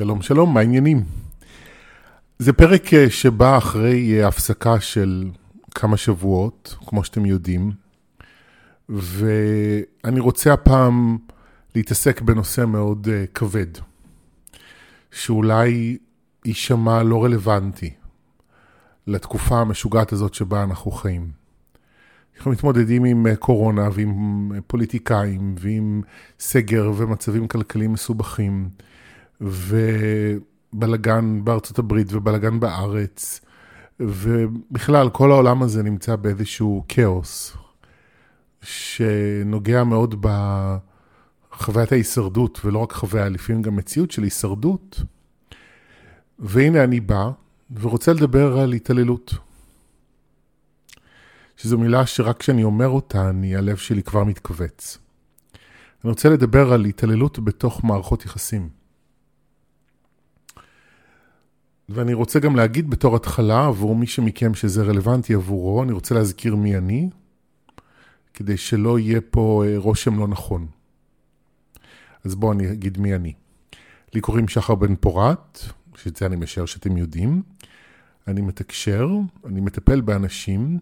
שלום, שלום, מה העניינים? זה פרק אה, שבא אחרי אה, הפסקה של כמה שבועות, כמו שאתם יודעים, ואני רוצה הפעם להתעסק בנושא מאוד uh, כבד, שאולי יישמע לא רלוונטי לתקופה המשוגעת הזאת שבה אנחנו חיים. אנחנו מתמודדים עם קורונה ועם פוליטיקאים ועם סגר ומצבים כלכליים מסובכים. ובלגן בארצות הברית ובלגן בארץ, ובכלל, כל העולם הזה נמצא באיזשהו כאוס, שנוגע מאוד בחוויית ההישרדות, ולא רק חוויה, לפעמים גם מציאות של הישרדות. והנה אני בא ורוצה לדבר על התעללות. שזו מילה שרק כשאני אומר אותה, אני, הלב שלי כבר מתכווץ. אני רוצה לדבר על התעללות בתוך מערכות יחסים. ואני רוצה גם להגיד בתור התחלה, עבור מי שמכם שזה רלוונטי עבורו, אני רוצה להזכיר מי אני, כדי שלא יהיה פה אה, רושם לא נכון. אז בואו אני אגיד מי אני. לי קוראים שחר בן פורת, שאת זה אני משער שאתם יודעים. אני מתקשר, אני מטפל באנשים,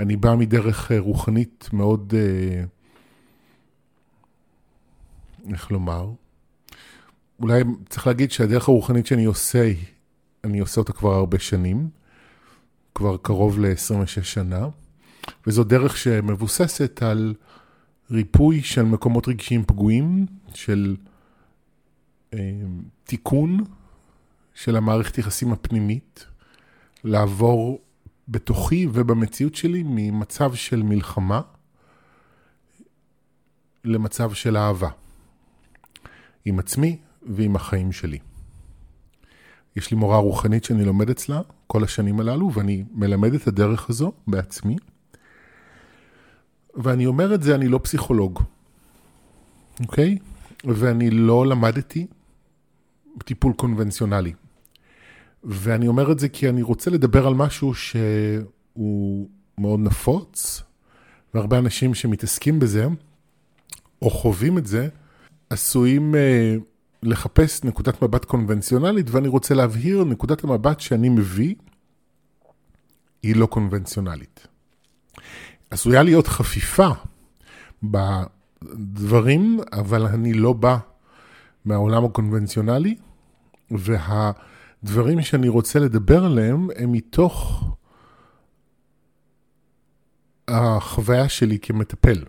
אני בא מדרך אה, רוחנית מאוד, אה, איך לומר? אולי צריך להגיד שהדרך הרוחנית שאני עושה אני עושה אותה כבר הרבה שנים, כבר קרוב ל-26 שנה, וזו דרך שמבוססת על ריפוי של מקומות רגשיים פגועים, של אה, תיקון של המערכת יחסים הפנימית, לעבור בתוכי ובמציאות שלי ממצב של מלחמה למצב של אהבה, עם עצמי ועם החיים שלי. יש לי מורה רוחנית שאני לומד אצלה כל השנים הללו, ואני מלמד את הדרך הזו בעצמי. ואני אומר את זה, אני לא פסיכולוג, אוקיי? ואני לא למדתי טיפול קונבנציונלי. ואני אומר את זה כי אני רוצה לדבר על משהו שהוא מאוד נפוץ, והרבה אנשים שמתעסקים בזה, או חווים את זה, עשויים... לחפש נקודת מבט קונבנציונלית, ואני רוצה להבהיר, נקודת המבט שאני מביא היא לא קונבנציונלית. עשויה להיות חפיפה בדברים, אבל אני לא בא מהעולם הקונבנציונלי, והדברים שאני רוצה לדבר עליהם הם מתוך החוויה שלי כמטפל.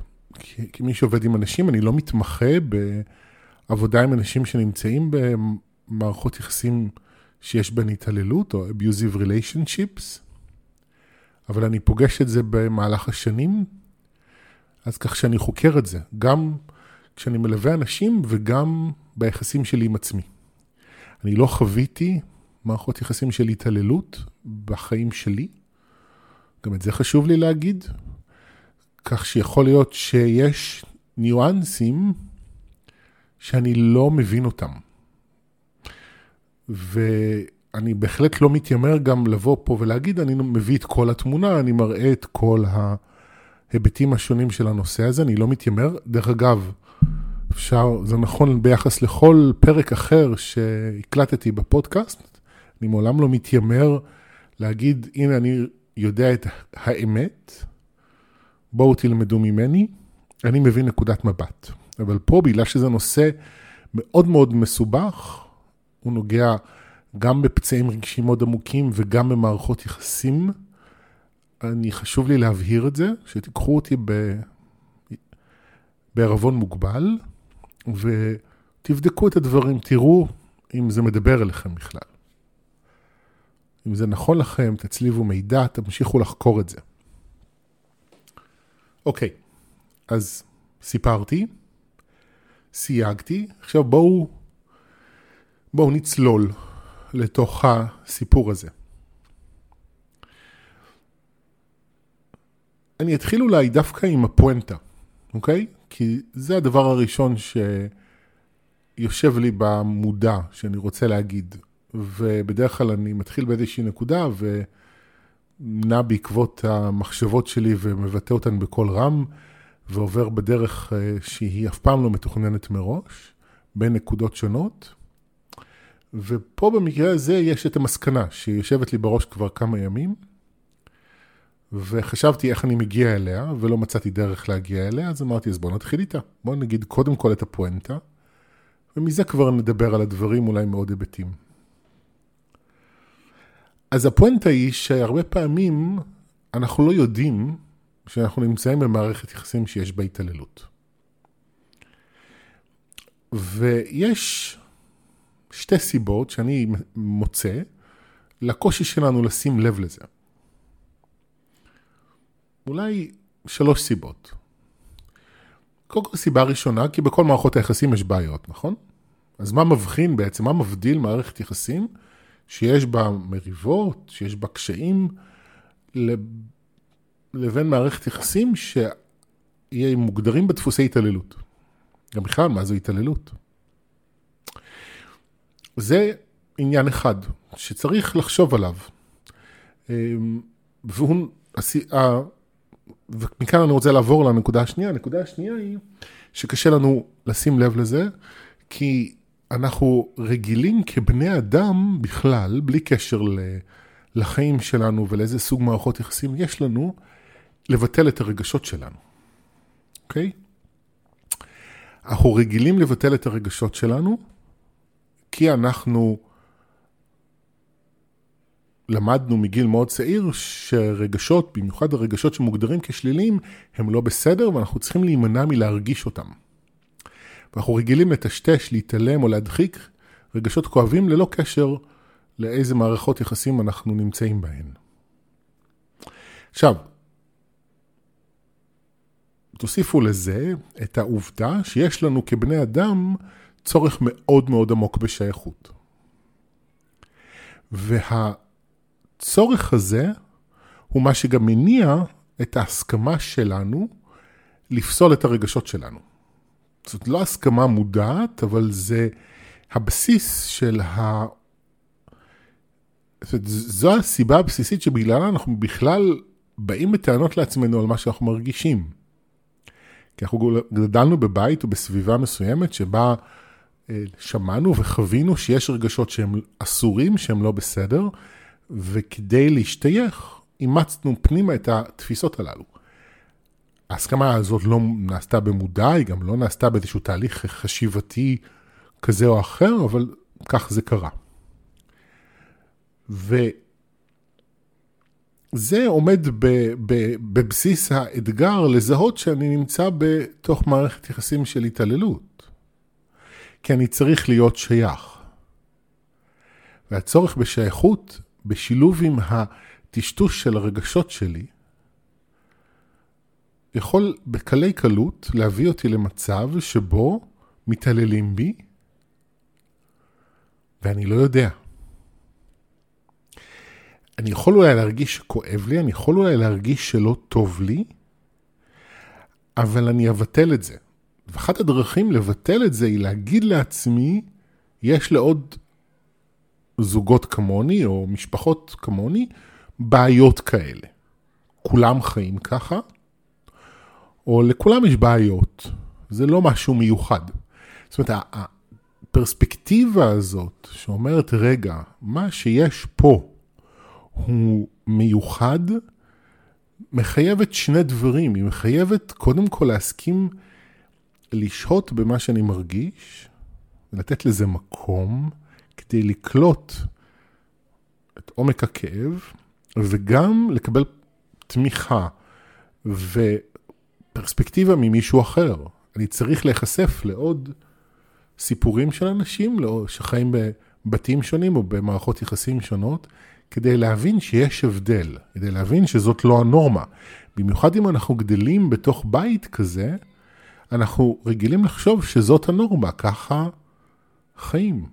כמי שעובד עם אנשים, אני לא מתמחה ב... עבודה עם אנשים שנמצאים במערכות יחסים שיש בהן התעללות או abusive relationships, אבל אני פוגש את זה במהלך השנים, אז כך שאני חוקר את זה, גם כשאני מלווה אנשים וגם ביחסים שלי עם עצמי. אני לא חוויתי מערכות יחסים של התעללות בחיים שלי, גם את זה חשוב לי להגיד, כך שיכול להיות שיש ניואנסים שאני לא מבין אותם. ואני בהחלט לא מתיימר גם לבוא פה ולהגיד, אני מביא את כל התמונה, אני מראה את כל ההיבטים השונים של הנושא הזה, אני לא מתיימר. דרך אגב, אפשר, זה נכון ביחס לכל פרק אחר שהקלטתי בפודקאסט, אני מעולם לא מתיימר להגיד, הנה אני יודע את האמת, בואו תלמדו ממני, אני מבין נקודת מבט. אבל פה, בגלל שזה נושא מאוד מאוד מסובך, הוא נוגע גם בפצעים רגשיים מאוד עמוקים וגם במערכות יחסים. אני, חשוב לי להבהיר את זה, שתיקחו אותי ב... בערבון מוגבל, ותבדקו את הדברים, תראו אם זה מדבר אליכם בכלל. אם זה נכון לכם, תצליבו מידע, תמשיכו לחקור את זה. אוקיי, אז סיפרתי. סייגתי. עכשיו בואו, בואו נצלול לתוך הסיפור הזה. אני אתחיל אולי דווקא עם הפואנטה, אוקיי? כי זה הדבר הראשון שיושב לי במודע שאני רוצה להגיד. ובדרך כלל אני מתחיל באיזושהי נקודה ונע בעקבות המחשבות שלי ומבטא אותן בקול רם. ועובר בדרך אה, שהיא אף פעם לא מתוכננת מראש, בין נקודות שונות. ופה במקרה הזה יש את המסקנה שיושבת לי בראש כבר כמה ימים, וחשבתי איך אני מגיע אליה, ולא מצאתי דרך להגיע אליה, אז אמרתי, אז בוא נתחיל איתה. בוא נגיד קודם כל את הפואנטה, ומזה כבר נדבר על הדברים אולי מאוד היבטים. אז הפואנטה היא שהרבה פעמים אנחנו לא יודעים שאנחנו נמצאים במערכת יחסים שיש בה התעללות. ויש שתי סיבות שאני מוצא לקושי שלנו לשים לב לזה. אולי שלוש סיבות. קודם כל סיבה ראשונה, כי בכל מערכות היחסים יש בעיות, נכון? אז מה מבחין בעצם, מה מבדיל מערכת יחסים שיש בה מריבות, שיש בה קשיים, לבין מערכת יחסים שיהיה מוגדרים בדפוסי התעללות. גם בכלל, מה זו התעללות? זה עניין אחד שצריך לחשוב עליו. אמ, והוא, ומכאן אני רוצה לעבור לנקודה השנייה. הנקודה השנייה היא שקשה לנו לשים לב לזה, כי אנחנו רגילים כבני אדם בכלל, בלי קשר לחיים שלנו ולאיזה סוג מערכות יחסים יש לנו, לבטל את הרגשות שלנו, אוקיי? אנחנו רגילים לבטל את הרגשות שלנו, כי אנחנו למדנו מגיל מאוד צעיר שרגשות, במיוחד הרגשות שמוגדרים כשליליים, הם לא בסדר ואנחנו צריכים להימנע מלהרגיש אותם. ואנחנו רגילים לטשטש, להתעלם או להדחיק רגשות כואבים ללא קשר לאיזה מערכות יחסים אנחנו נמצאים בהן. עכשיו, תוסיפו לזה את העובדה שיש לנו כבני אדם צורך מאוד מאוד עמוק בשייכות. והצורך הזה הוא מה שגם מניע את ההסכמה שלנו לפסול את הרגשות שלנו. זאת לא הסכמה מודעת, אבל זה הבסיס של ה... זאת, זו הסיבה הבסיסית שבגללה אנחנו בכלל באים בטענות לעצמנו על מה שאנחנו מרגישים. כי אנחנו גדלנו בבית או בסביבה מסוימת שבה אה, שמענו וחווינו שיש רגשות שהם אסורים, שהם לא בסדר, וכדי להשתייך, אימצנו פנימה את התפיסות הללו. ההסכמה הזאת לא נעשתה במודע, היא גם לא נעשתה באיזשהו תהליך חשיבתי כזה או אחר, אבל כך זה קרה. וזה עומד ב, ב, בבסיס האתגר לזהות שאני נמצא בתוך מערכת יחסים של התעללות. כי אני צריך להיות שייך. והצורך בשייכות, בשילוב עם הטשטוש של הרגשות שלי, יכול בקלי קלות להביא אותי למצב שבו מתעללים בי, ואני לא יודע. אני יכול אולי להרגיש שכואב לי, אני יכול אולי להרגיש שלא טוב לי, אבל אני אבטל את זה. ואחת הדרכים לבטל את זה היא להגיד לעצמי, יש לעוד זוגות כמוני, או משפחות כמוני, בעיות כאלה. כולם חיים ככה, או לכולם יש בעיות, זה לא משהו מיוחד. זאת אומרת, הפרספקטיבה הזאת שאומרת, רגע, מה שיש פה הוא מיוחד, מחייבת שני דברים. היא מחייבת קודם כל להסכים לשהות במה שאני מרגיש, ולתת לזה מקום כדי לקלוט את עומק הכאב, וגם לקבל תמיכה. ו... פרספקטיבה ממישהו אחר. אני צריך להיחשף לעוד סיפורים של אנשים לא, שחיים בבתים שונים או במערכות יחסים שונות, כדי להבין שיש הבדל, כדי להבין שזאת לא הנורמה. במיוחד אם אנחנו גדלים בתוך בית כזה, אנחנו רגילים לחשוב שזאת הנורמה, ככה חיים.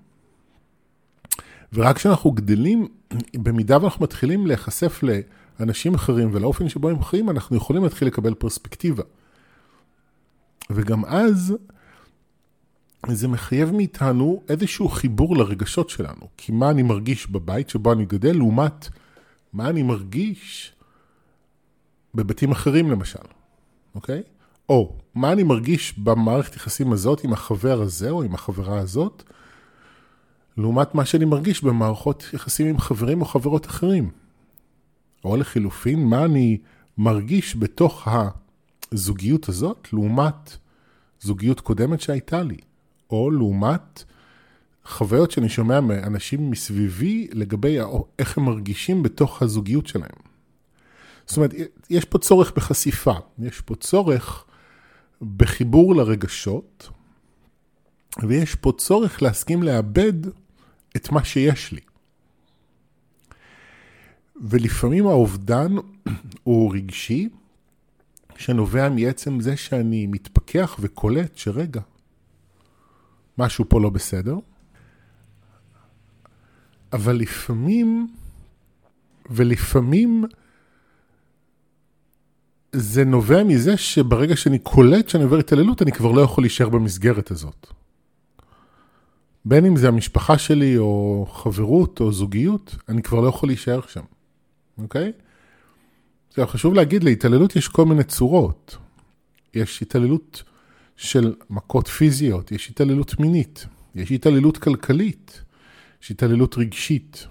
ורק כשאנחנו גדלים, במידה ואנחנו מתחילים להיחשף ל... אנשים אחרים ולאופן שבו הם חיים, אנחנו יכולים להתחיל לקבל פרספקטיבה. וגם אז, זה מחייב מאיתנו איזשהו חיבור לרגשות שלנו. כי מה אני מרגיש בבית שבו אני גדל, לעומת מה אני מרגיש בבתים אחרים למשל, אוקיי? או מה אני מרגיש במערכת יחסים הזאת עם החבר הזה או עם החברה הזאת, לעומת מה שאני מרגיש במערכות יחסים עם חברים או חברות אחרים. או לחילופין, מה אני מרגיש בתוך הזוגיות הזאת לעומת זוגיות קודמת שהייתה לי, או לעומת חוויות שאני שומע מאנשים מסביבי לגבי איך הם מרגישים בתוך הזוגיות שלהם. זאת אומרת, יש פה צורך בחשיפה, יש פה צורך בחיבור לרגשות, ויש פה צורך להסכים לאבד את מה שיש לי. ולפעמים האובדן הוא רגשי, שנובע מעצם זה שאני מתפכח וקולט שרגע, משהו פה לא בסדר. אבל לפעמים, ולפעמים זה נובע מזה שברגע שאני קולט שאני עובר התעללות, אני כבר לא יכול להישאר במסגרת הזאת. בין אם זה המשפחה שלי, או חברות, או זוגיות, אני כבר לא יכול להישאר שם, אוקיי? זה חשוב להגיד, להתעללות יש כל מיני צורות. יש התעללות של מכות פיזיות, יש התעללות מינית, יש התעללות כלכלית, יש התעללות רגשית.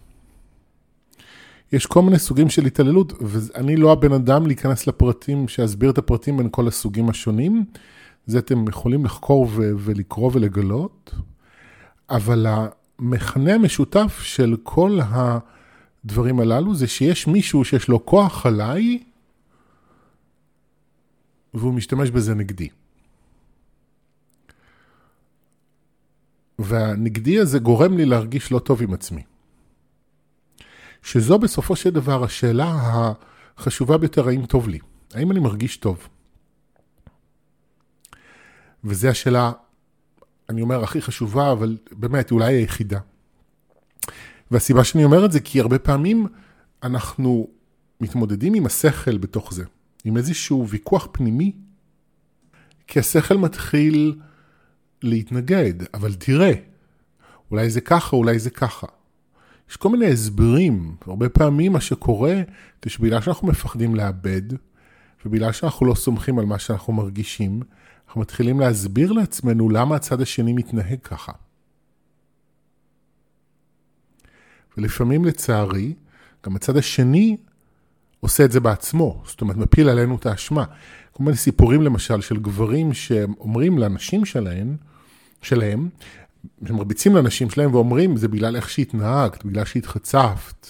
יש כל מיני סוגים של התעללות, ואני לא הבן אדם להיכנס לפרטים, שאסביר את הפרטים בין כל הסוגים השונים. זה אתם יכולים לחקור ו- ולקרוא ולגלות, אבל המכנה המשותף של כל הדברים הללו זה שיש מישהו שיש לו כוח עליי, והוא משתמש בזה נגדי. והנגדי הזה גורם לי להרגיש לא טוב עם עצמי. שזו בסופו של דבר השאלה החשובה ביותר, האם טוב לי? האם אני מרגיש טוב? וזו השאלה, אני אומר, הכי חשובה, אבל באמת, אולי היחידה. והסיבה שאני אומר את זה, כי הרבה פעמים אנחנו מתמודדים עם השכל בתוך זה, עם איזשהו ויכוח פנימי, כי השכל מתחיל להתנגד, אבל תראה, אולי זה ככה, אולי זה ככה. יש כל מיני הסברים, הרבה פעמים מה שקורה זה שבגלל שאנחנו מפחדים לאבד, ובגלל שאנחנו לא סומכים על מה שאנחנו מרגישים, אנחנו מתחילים להסביר לעצמנו למה הצד השני מתנהג ככה. ולפעמים לצערי, גם הצד השני עושה את זה בעצמו, זאת אומרת מפיל עלינו את האשמה. כל מיני סיפורים למשל של גברים שאומרים לנשים שלהם, שלהם, שמרביצים לנשים שלהם ואומרים, זה בגלל איך שהתנהגת, בגלל שהתחצפת.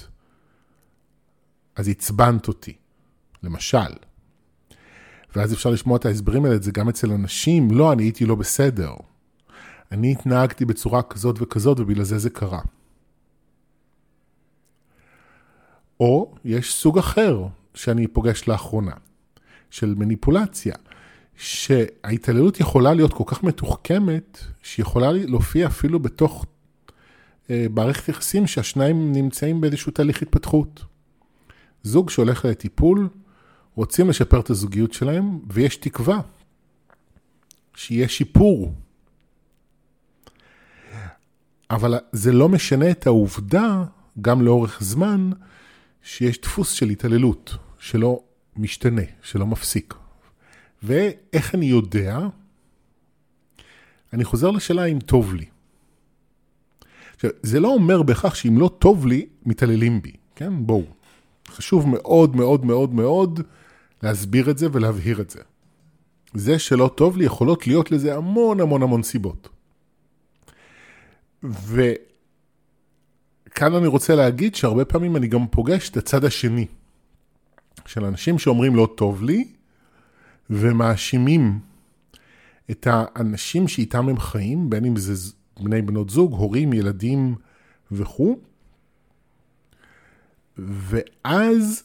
אז עצבנת אותי, למשל. ואז אפשר לשמוע את ההסברים האלה, זה גם אצל אנשים, לא, אני הייתי לא בסדר. אני התנהגתי בצורה כזאת וכזאת ובגלל זה זה קרה. או יש סוג אחר שאני פוגש לאחרונה, של מניפולציה. שההתעללות יכולה להיות כל כך מתוחכמת, שיכולה להופיע אפילו בתוך אה, מערכת יחסים שהשניים נמצאים באיזשהו תהליך התפתחות. זוג שהולך לטיפול, רוצים לשפר את הזוגיות שלהם, ויש תקווה שיהיה שיפור. אבל זה לא משנה את העובדה, גם לאורך זמן, שיש דפוס של התעללות, שלא משתנה, שלא מפסיק. ואיך אני יודע? אני חוזר לשאלה אם טוב לי. עכשיו, זה לא אומר בהכרח שאם לא טוב לי, מתעללים בי, כן? בואו. חשוב מאוד מאוד מאוד מאוד להסביר את זה ולהבהיר את זה. זה שלא טוב לי, יכולות להיות לזה המון המון המון סיבות. וכאן אני רוצה להגיד שהרבה פעמים אני גם פוגש את הצד השני של אנשים שאומרים לא טוב לי, ומאשימים את האנשים שאיתם הם חיים, בין אם זה בני בנות זוג, הורים, ילדים וכו', ואז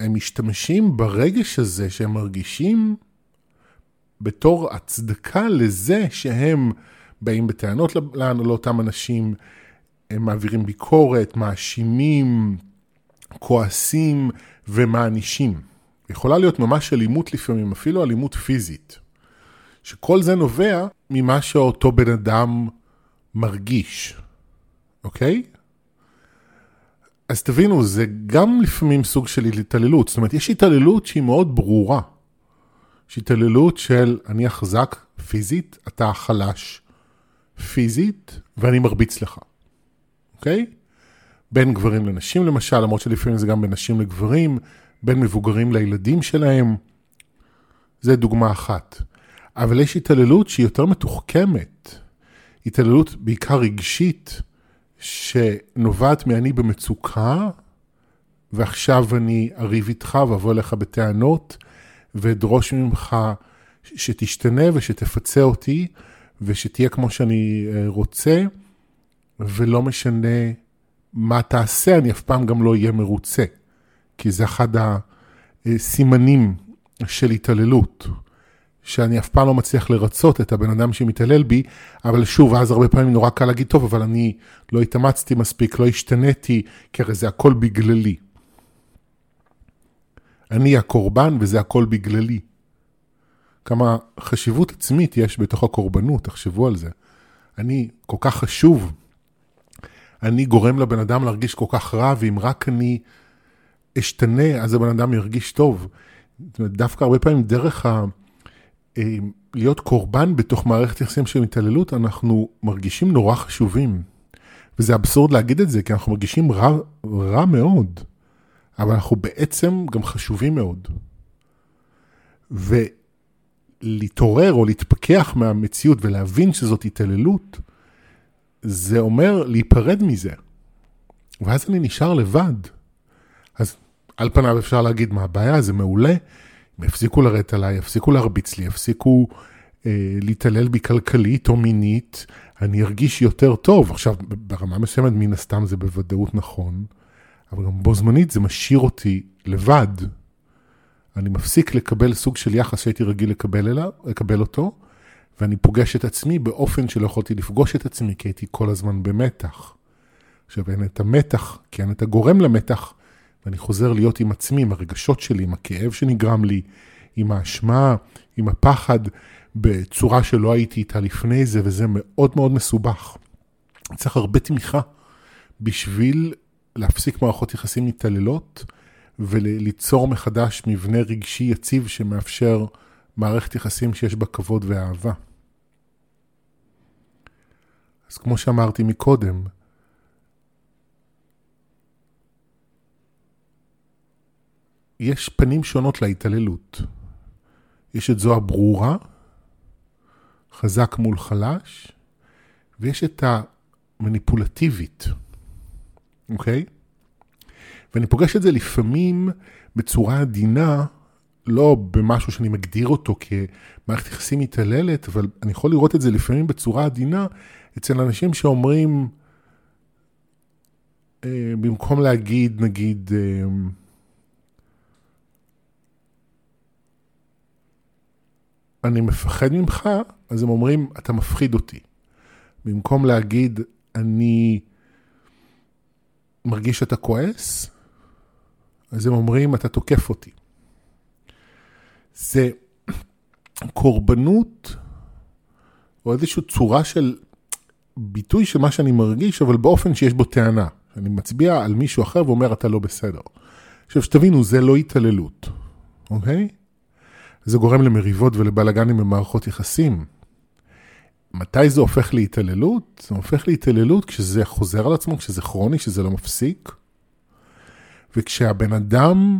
הם משתמשים ברגש הזה שהם מרגישים בתור הצדקה לזה שהם באים בטענות לאותם אנשים, הם מעבירים ביקורת, מאשימים, כועסים ומענישים. יכולה להיות ממש אלימות לפעמים, אפילו אלימות פיזית. שכל זה נובע ממה שאותו בן אדם מרגיש, אוקיי? אז תבינו, זה גם לפעמים סוג של התעללות. זאת אומרת, יש התעללות שהיא מאוד ברורה. יש התעללות של אני החזק פיזית, אתה החלש פיזית, ואני מרביץ לך, אוקיי? בין גברים לנשים למשל, למרות שלפעמים זה גם בין נשים לגברים, בין מבוגרים לילדים שלהם. זה דוגמה אחת. אבל יש התעללות שהיא יותר מתוחכמת. התעללות בעיקר רגשית, שנובעת מאני במצוקה, ועכשיו אני אריב איתך ואבוא אליך בטענות, ואדרוש ממך שתשתנה ושתפצה אותי, ושתהיה כמו שאני אה, רוצה, ולא משנה מה תעשה, אני אף פעם גם לא אהיה מרוצה. כי זה אחד הסימנים של התעללות. שאני אף פעם לא מצליח לרצות את הבן אדם שמתעלל בי, אבל שוב, אז הרבה פעמים נורא קל להגיד, טוב, אבל אני לא התאמצתי מספיק, לא השתניתי, כי הרי זה הכל בגללי. אני הקורבן וזה הכל בגללי. כמה חשיבות עצמית יש בתוך הקורבנות, תחשבו על זה. אני כל כך חשוב, אני גורם לבן אדם להרגיש כל כך רע, ואם רק אני אשתנה, אז הבן אדם ירגיש טוב. דווקא הרבה פעמים דרך ה... אה, להיות קורבן בתוך מערכת יחסים של התעללות, אנחנו מרגישים נורא חשובים. וזה אבסורד להגיד את זה, כי אנחנו מרגישים רע, רע מאוד, אבל אנחנו בעצם גם חשובים מאוד. ולהתעורר או להתפכח מהמציאות ולהבין שזאת התעללות, זה אומר להיפרד מזה. ואז אני נשאר לבד. אז על פניו אפשר להגיד מה הבעיה, זה מעולה, הם יפסיקו לרדת עליי, יפסיקו להרביץ לי, יפסיקו אה, להתעלל בי כלכלית או מינית, אני ארגיש יותר טוב. עכשיו, ברמה מסוימת, מן הסתם זה בוודאות נכון, אבל גם בו זמנית זה משאיר אותי לבד. אני מפסיק לקבל סוג של יחס שהייתי רגיל לקבל, אליו, לקבל אותו, ואני פוגש את עצמי באופן שלא יכולתי לפגוש את עצמי, כי הייתי כל הזמן במתח. עכשיו, אין את המתח, כי אין את הגורם למתח, ואני חוזר להיות עם עצמי, עם הרגשות שלי, עם הכאב שנגרם לי, עם האשמה, עם הפחד, בצורה שלא הייתי איתה לפני זה, וזה מאוד מאוד מסובך. צריך הרבה תמיכה בשביל להפסיק מערכות יחסים מתעללות וליצור מחדש מבנה רגשי יציב שמאפשר מערכת יחסים שיש בה כבוד ואהבה. אז כמו שאמרתי מקודם, יש פנים שונות להתעללות. יש את זו הברורה, חזק מול חלש, ויש את המניפולטיבית, אוקיי? ואני פוגש את זה לפעמים בצורה עדינה, לא במשהו שאני מגדיר אותו כמערכת יחסים מתעללת, אבל אני יכול לראות את זה לפעמים בצורה עדינה אצל אנשים שאומרים, אה, במקום להגיד, נגיד, אה, אני מפחד ממך, אז הם אומרים, אתה מפחיד אותי. במקום להגיד, אני מרגיש שאתה כועס, אז הם אומרים, אתה תוקף אותי. זה קורבנות, או איזושהי צורה של ביטוי של מה שאני מרגיש, אבל באופן שיש בו טענה. אני מצביע על מישהו אחר ואומר, אתה לא בסדר. עכשיו, שתבינו, זה לא התעללות, אוקיי? זה גורם למריבות ולבלאגנים במערכות יחסים. מתי זה הופך להתעללות? זה הופך להתעללות כשזה חוזר על עצמו, כשזה כרוני, כשזה לא מפסיק. וכשהבן אדם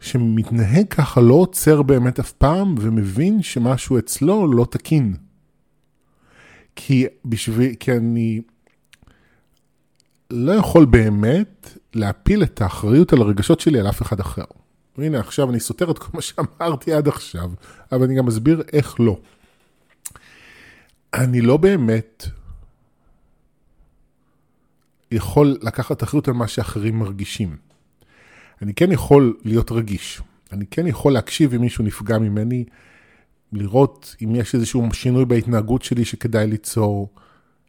שמתנהג ככה לא עוצר באמת אף פעם ומבין שמשהו אצלו לא תקין. כי בשביל, כי אני לא יכול באמת להפיל את האחריות על הרגשות שלי על אף אחד אחר. והנה עכשיו אני סותר את כל מה שאמרתי עד עכשיו, אבל אני גם אסביר איך לא. אני לא באמת יכול לקחת אחריות על מה שאחרים מרגישים. אני כן יכול להיות רגיש. אני כן יכול להקשיב אם מישהו נפגע ממני, לראות אם יש איזשהו שינוי בהתנהגות שלי שכדאי ליצור,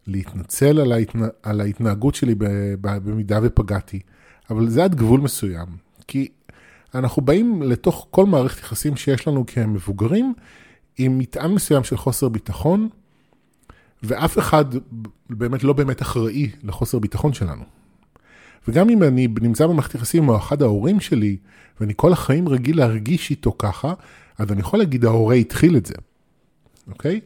להתנצל על, ההתנה... על ההתנהגות שלי במידה ופגעתי. אבל זה עד גבול מסוים. כי אנחנו באים לתוך כל מערכת יחסים שיש לנו כמבוגרים, עם מטען מסוים של חוסר ביטחון, ואף אחד באמת לא באמת אחראי לחוסר ביטחון שלנו. וגם אם אני נמצא במערכת יחסים עם אחד ההורים שלי, ואני כל החיים רגיל להרגיש איתו ככה, אז אני יכול להגיד, ההורה התחיל את זה, אוקיי?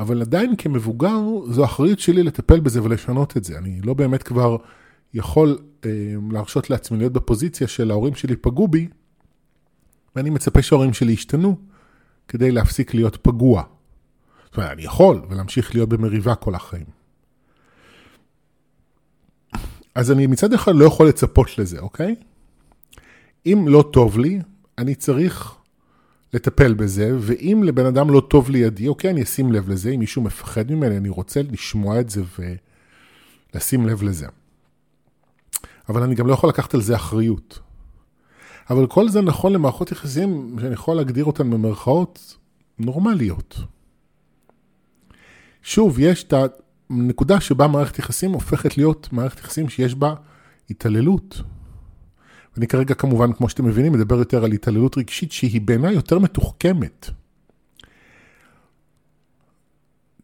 אבל עדיין כמבוגר, זו אחריות שלי לטפל בזה ולשנות את זה. אני לא באמת כבר יכול אה, להרשות לעצמי להיות בפוזיציה של ההורים שלי פגעו בי, ואני מצפה שההורים שלי ישתנו כדי להפסיק להיות פגוע. זאת אומרת, אני יכול, ולהמשיך להיות במריבה כל החיים. אז אני מצד אחד לא יכול לצפות לזה, אוקיי? אם לא טוב לי, אני צריך לטפל בזה, ואם לבן אדם לא טוב לידי, אוקיי, אני אשים לב לזה, אם מישהו מפחד ממני, אני רוצה לשמוע את זה ולשים לב לזה. אבל אני גם לא יכול לקחת על זה אחריות. אבל כל זה נכון למערכות יחסים שאני יכול להגדיר אותן במרכאות נורמליות. שוב, יש את הנקודה שבה מערכת יחסים הופכת להיות מערכת יחסים שיש בה התעללות. ואני כרגע כמובן, כמו שאתם מבינים, מדבר יותר על התעללות רגשית שהיא בעיניי יותר מתוחכמת.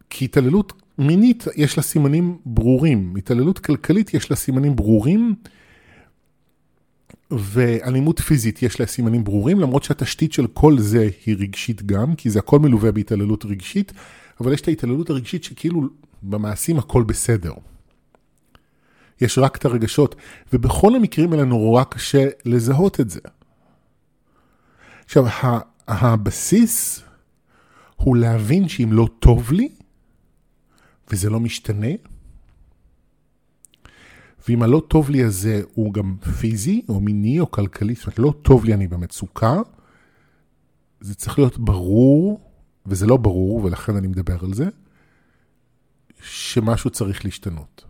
כי התעללות מינית יש לה סימנים ברורים, התעללות כלכלית יש לה סימנים ברורים, ואלימות פיזית יש לה סימנים ברורים, למרות שהתשתית של כל זה היא רגשית גם, כי זה הכל מלווה בהתעללות רגשית, אבל יש את ההתעללות הרגשית שכאילו במעשים הכל בסדר. יש רק את הרגשות, ובכל המקרים האלה נורא קשה לזהות את זה. עכשיו, הבסיס הוא להבין שאם לא טוב לי, וזה לא משתנה, ואם הלא טוב לי הזה הוא גם פיזי, או מיני, או כלכלי, זאת אומרת, לא טוב לי, אני במצוקה, זה צריך להיות ברור, וזה לא ברור, ולכן אני מדבר על זה, שמשהו צריך להשתנות.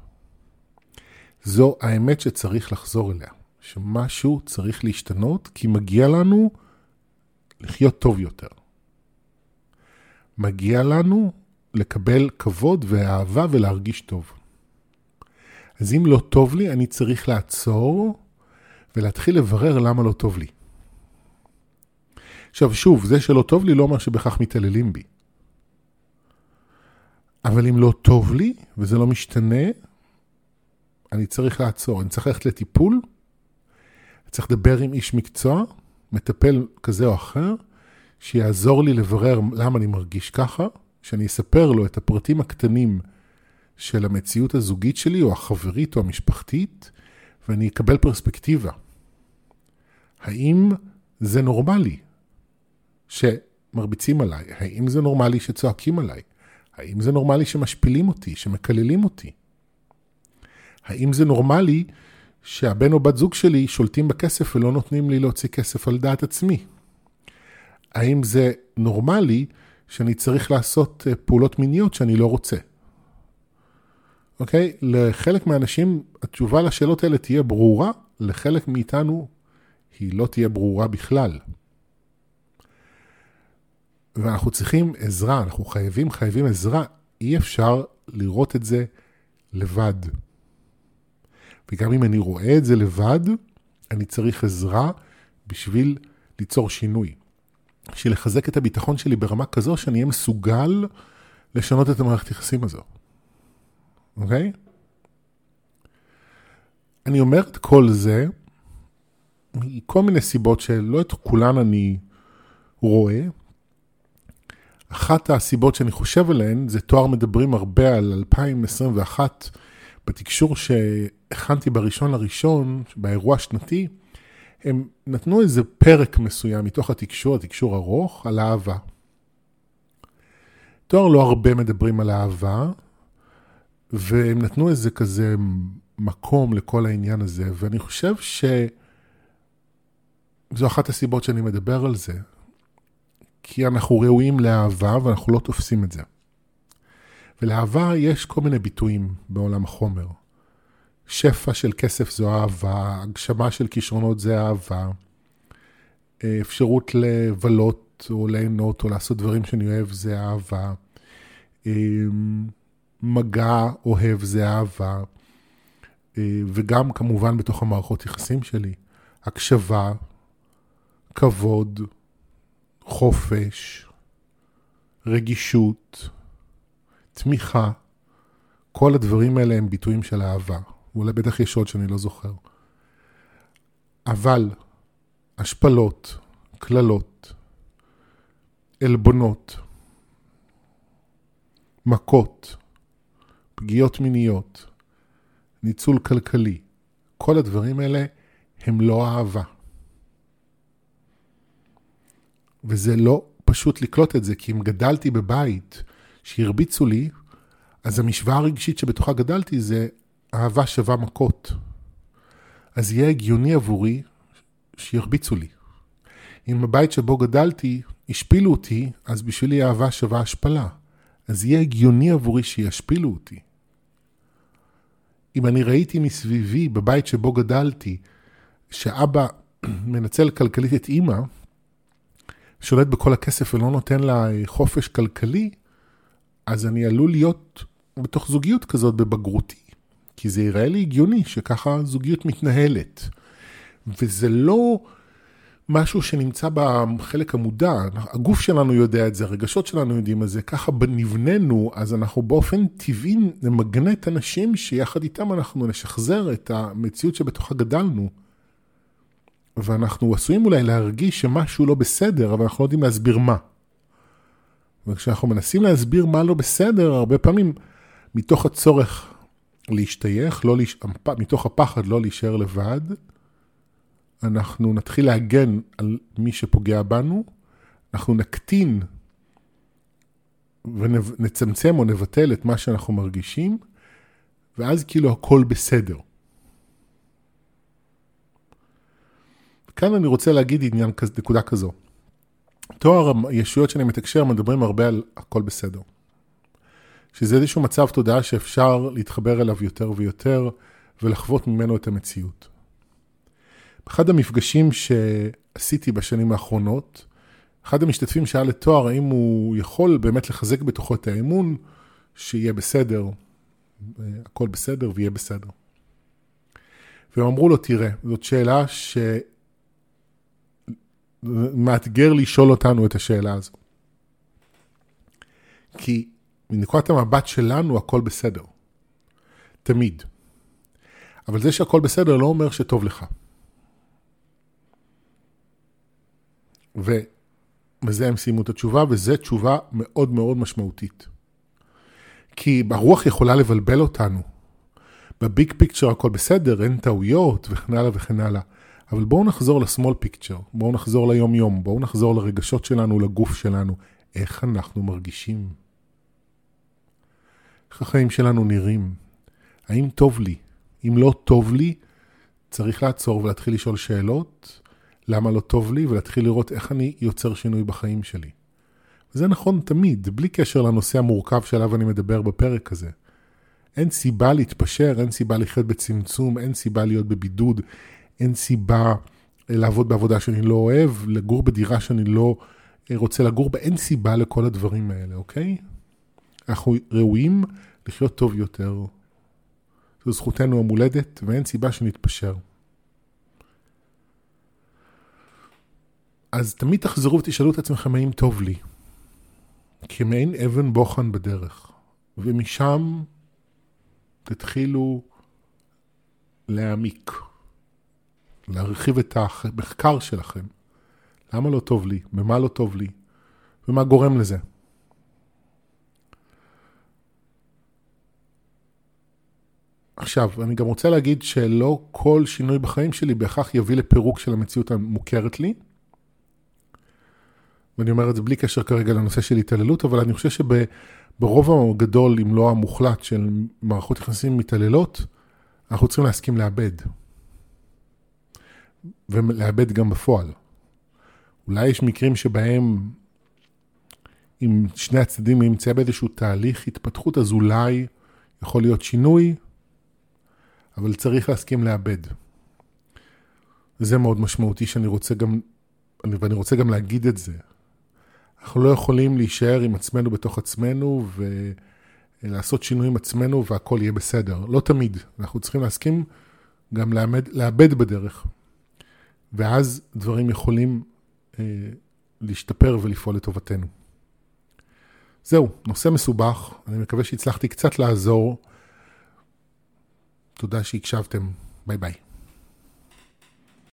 זו האמת שצריך לחזור אליה, שמשהו צריך להשתנות, כי מגיע לנו לחיות טוב יותר. מגיע לנו לקבל כבוד ואהבה ולהרגיש טוב. אז אם לא טוב לי, אני צריך לעצור ולהתחיל לברר למה לא טוב לי. עכשיו שוב, זה שלא טוב לי לא אומר שבכך מתעללים בי. אבל אם לא טוב לי וזה לא משתנה, אני צריך לעצור, אני צריך ללכת לטיפול, אני צריך לדבר עם איש מקצוע, מטפל כזה או אחר, שיעזור לי לברר למה אני מרגיש ככה, שאני אספר לו את הפרטים הקטנים של המציאות הזוגית שלי, או החברית או המשפחתית, ואני אקבל פרספקטיבה. האם זה נורמלי שמרביצים עליי? האם זה נורמלי שצועקים עליי? האם זה נורמלי שמשפילים אותי, שמקללים אותי? האם זה נורמלי שהבן או בת זוג שלי שולטים בכסף ולא נותנים לי להוציא כסף על דעת עצמי? האם זה נורמלי שאני צריך לעשות אה, פעולות מיניות שאני לא רוצה? אוקיי? לחלק מהאנשים התשובה לשאלות האלה תהיה ברורה, לחלק מאיתנו היא לא תהיה ברורה בכלל. ואנחנו צריכים עזרה, אנחנו חייבים, חייבים עזרה. אי אפשר לראות את זה לבד. וגם אם אני רואה את זה לבד, אני צריך עזרה בשביל ליצור שינוי. בשביל לחזק את הביטחון שלי ברמה כזו שאני אהיה מסוגל לשנות את המערכת יחסים הזו. אוקיי? אני אומר את כל זה מכל מיני סיבות שלא את כולן אני רואה. אחת הסיבות שאני חושב עליהן זה תואר מדברים הרבה על 2021 בתקשור שהכנתי בראשון לראשון, באירוע השנתי, הם נתנו איזה פרק מסוים מתוך התקשור, התקשור ארוך, על אהבה. תואר לא הרבה מדברים על אהבה, והם נתנו איזה כזה מקום לכל העניין הזה, ואני חושב שזו אחת הסיבות שאני מדבר על זה, כי אנחנו ראויים לאהבה ואנחנו לא תופסים את זה. ולאהבה יש כל מיני ביטויים בעולם החומר. שפע של כסף זו אהבה, הגשמה של כישרונות זה אהבה, אפשרות לבלות או ליהנות או לעשות דברים שאני אוהב זה אהבה, מגע אוהב זה אהבה, וגם כמובן בתוך המערכות יחסים שלי, הקשבה, כבוד, חופש, רגישות, תמיכה, כל הדברים האלה הם ביטויים של אהבה. ואולי בטח יש עוד שאני לא זוכר. אבל השפלות, קללות, עלבונות, מכות, פגיעות מיניות, ניצול כלכלי, כל הדברים האלה הם לא אהבה. וזה לא פשוט לקלוט את זה, כי אם גדלתי בבית שהרביצו לי, אז המשוואה הרגשית שבתוכה גדלתי זה אהבה שווה מכות. אז יהיה הגיוני עבורי שירביצו לי. אם בבית שבו גדלתי השפילו אותי, אז בשבילי אהבה שווה השפלה. אז יהיה הגיוני עבורי שישפילו אותי. אם אני ראיתי מסביבי, בבית שבו גדלתי, שאבא מנצל כלכלית את אימא, שולט בכל הכסף ולא נותן לה חופש כלכלי, אז אני עלול להיות בתוך זוגיות כזאת בבגרותי. כי זה יראה לי הגיוני שככה זוגיות מתנהלת. וזה לא משהו שנמצא בחלק המודע, הגוף שלנו יודע את זה, הרגשות שלנו יודעים את זה, ככה נבננו, אז אנחנו באופן טבעי נמגנט אנשים שיחד איתם אנחנו נשחזר את המציאות שבתוכה גדלנו. ואנחנו עשויים אולי להרגיש שמשהו לא בסדר, אבל אנחנו לא יודעים להסביר מה. וכשאנחנו מנסים להסביר מה לא בסדר, הרבה פעמים מתוך הצורך להשתייך, לא להש... מתוך הפחד לא להישאר לבד, אנחנו נתחיל להגן על מי שפוגע בנו, אנחנו נקטין ונצמצם או נבטל את מה שאנחנו מרגישים, ואז כאילו הכל בסדר. כאן אני רוצה להגיד עניין, נקודה כזו. תואר הישויות שאני מתקשר מדברים הרבה על הכל בסדר. שזה איזשהו מצב תודעה שאפשר להתחבר אליו יותר ויותר ולחוות ממנו את המציאות. באחד המפגשים שעשיתי בשנים האחרונות, אחד המשתתפים שאל לתואר האם הוא יכול באמת לחזק בתוכו את האמון, שיהיה בסדר, הכל בסדר ויהיה בסדר. והם אמרו לו, תראה, זאת שאלה שמאתגר לשאול אותנו את השאלה הזו. כי מנקודת המבט שלנו הכל בסדר. תמיד. אבל זה שהכל בסדר לא אומר שטוב לך. ובזה הם סיימו את התשובה, וזו תשובה מאוד מאוד משמעותית. כי הרוח יכולה לבלבל אותנו. בביג פיקצ'ר הכל בסדר, אין טעויות וכן הלאה וכן הלאה. אבל בואו נחזור לסמול פיקצ'ר, בואו נחזור ליום יום, בואו נחזור לרגשות שלנו, לגוף שלנו, איך אנחנו מרגישים. איך החיים שלנו נראים? האם טוב לי? אם לא טוב לי, צריך לעצור ולהתחיל לשאול שאלות, למה לא טוב לי, ולהתחיל לראות איך אני יוצר שינוי בחיים שלי. זה נכון תמיד, בלי קשר לנושא המורכב שעליו אני מדבר בפרק הזה. אין סיבה להתפשר, אין סיבה לחיות בצמצום, אין סיבה להיות בבידוד, אין סיבה לעבוד בעבודה שאני לא אוהב, לגור בדירה שאני לא רוצה לגור בה, אין סיבה לכל הדברים האלה, אוקיי? אנחנו ראויים לחיות טוב יותר. זו זכותנו המולדת, ואין סיבה שנתפשר. אז תמיד תחזרו ותשאלו את עצמכם האם טוב לי. כמעין אבן בוחן בדרך. ומשם תתחילו להעמיק, להרחיב את המחקר שלכם. למה לא טוב לי? במה לא טוב לי? ומה גורם לזה? עכשיו, אני גם רוצה להגיד שלא כל שינוי בחיים שלי בהכרח יביא לפירוק של המציאות המוכרת לי. ואני אומר את זה בלי קשר כרגע לנושא של התעללות, אבל אני חושב שברוב הגדול, אם לא המוחלט, של מערכות יחסים מתעללות, אנחנו צריכים להסכים לאבד. ולאבד גם בפועל. אולי יש מקרים שבהם אם שני הצדדים נמצא באיזשהו תהליך התפתחות, אז אולי יכול להיות שינוי, אבל צריך להסכים לאבד. זה מאוד משמעותי שאני רוצה גם, ואני רוצה גם להגיד את זה. אנחנו לא יכולים להישאר עם עצמנו בתוך עצמנו ולעשות שינוי עם עצמנו והכל יהיה בסדר. לא תמיד. אנחנו צריכים להסכים גם לאבד בדרך. ואז דברים יכולים אה, להשתפר ולפעול לטובתנו. זהו, נושא מסובך, אני מקווה שהצלחתי קצת לעזור. תודה שהקשבתם, ביי ביי.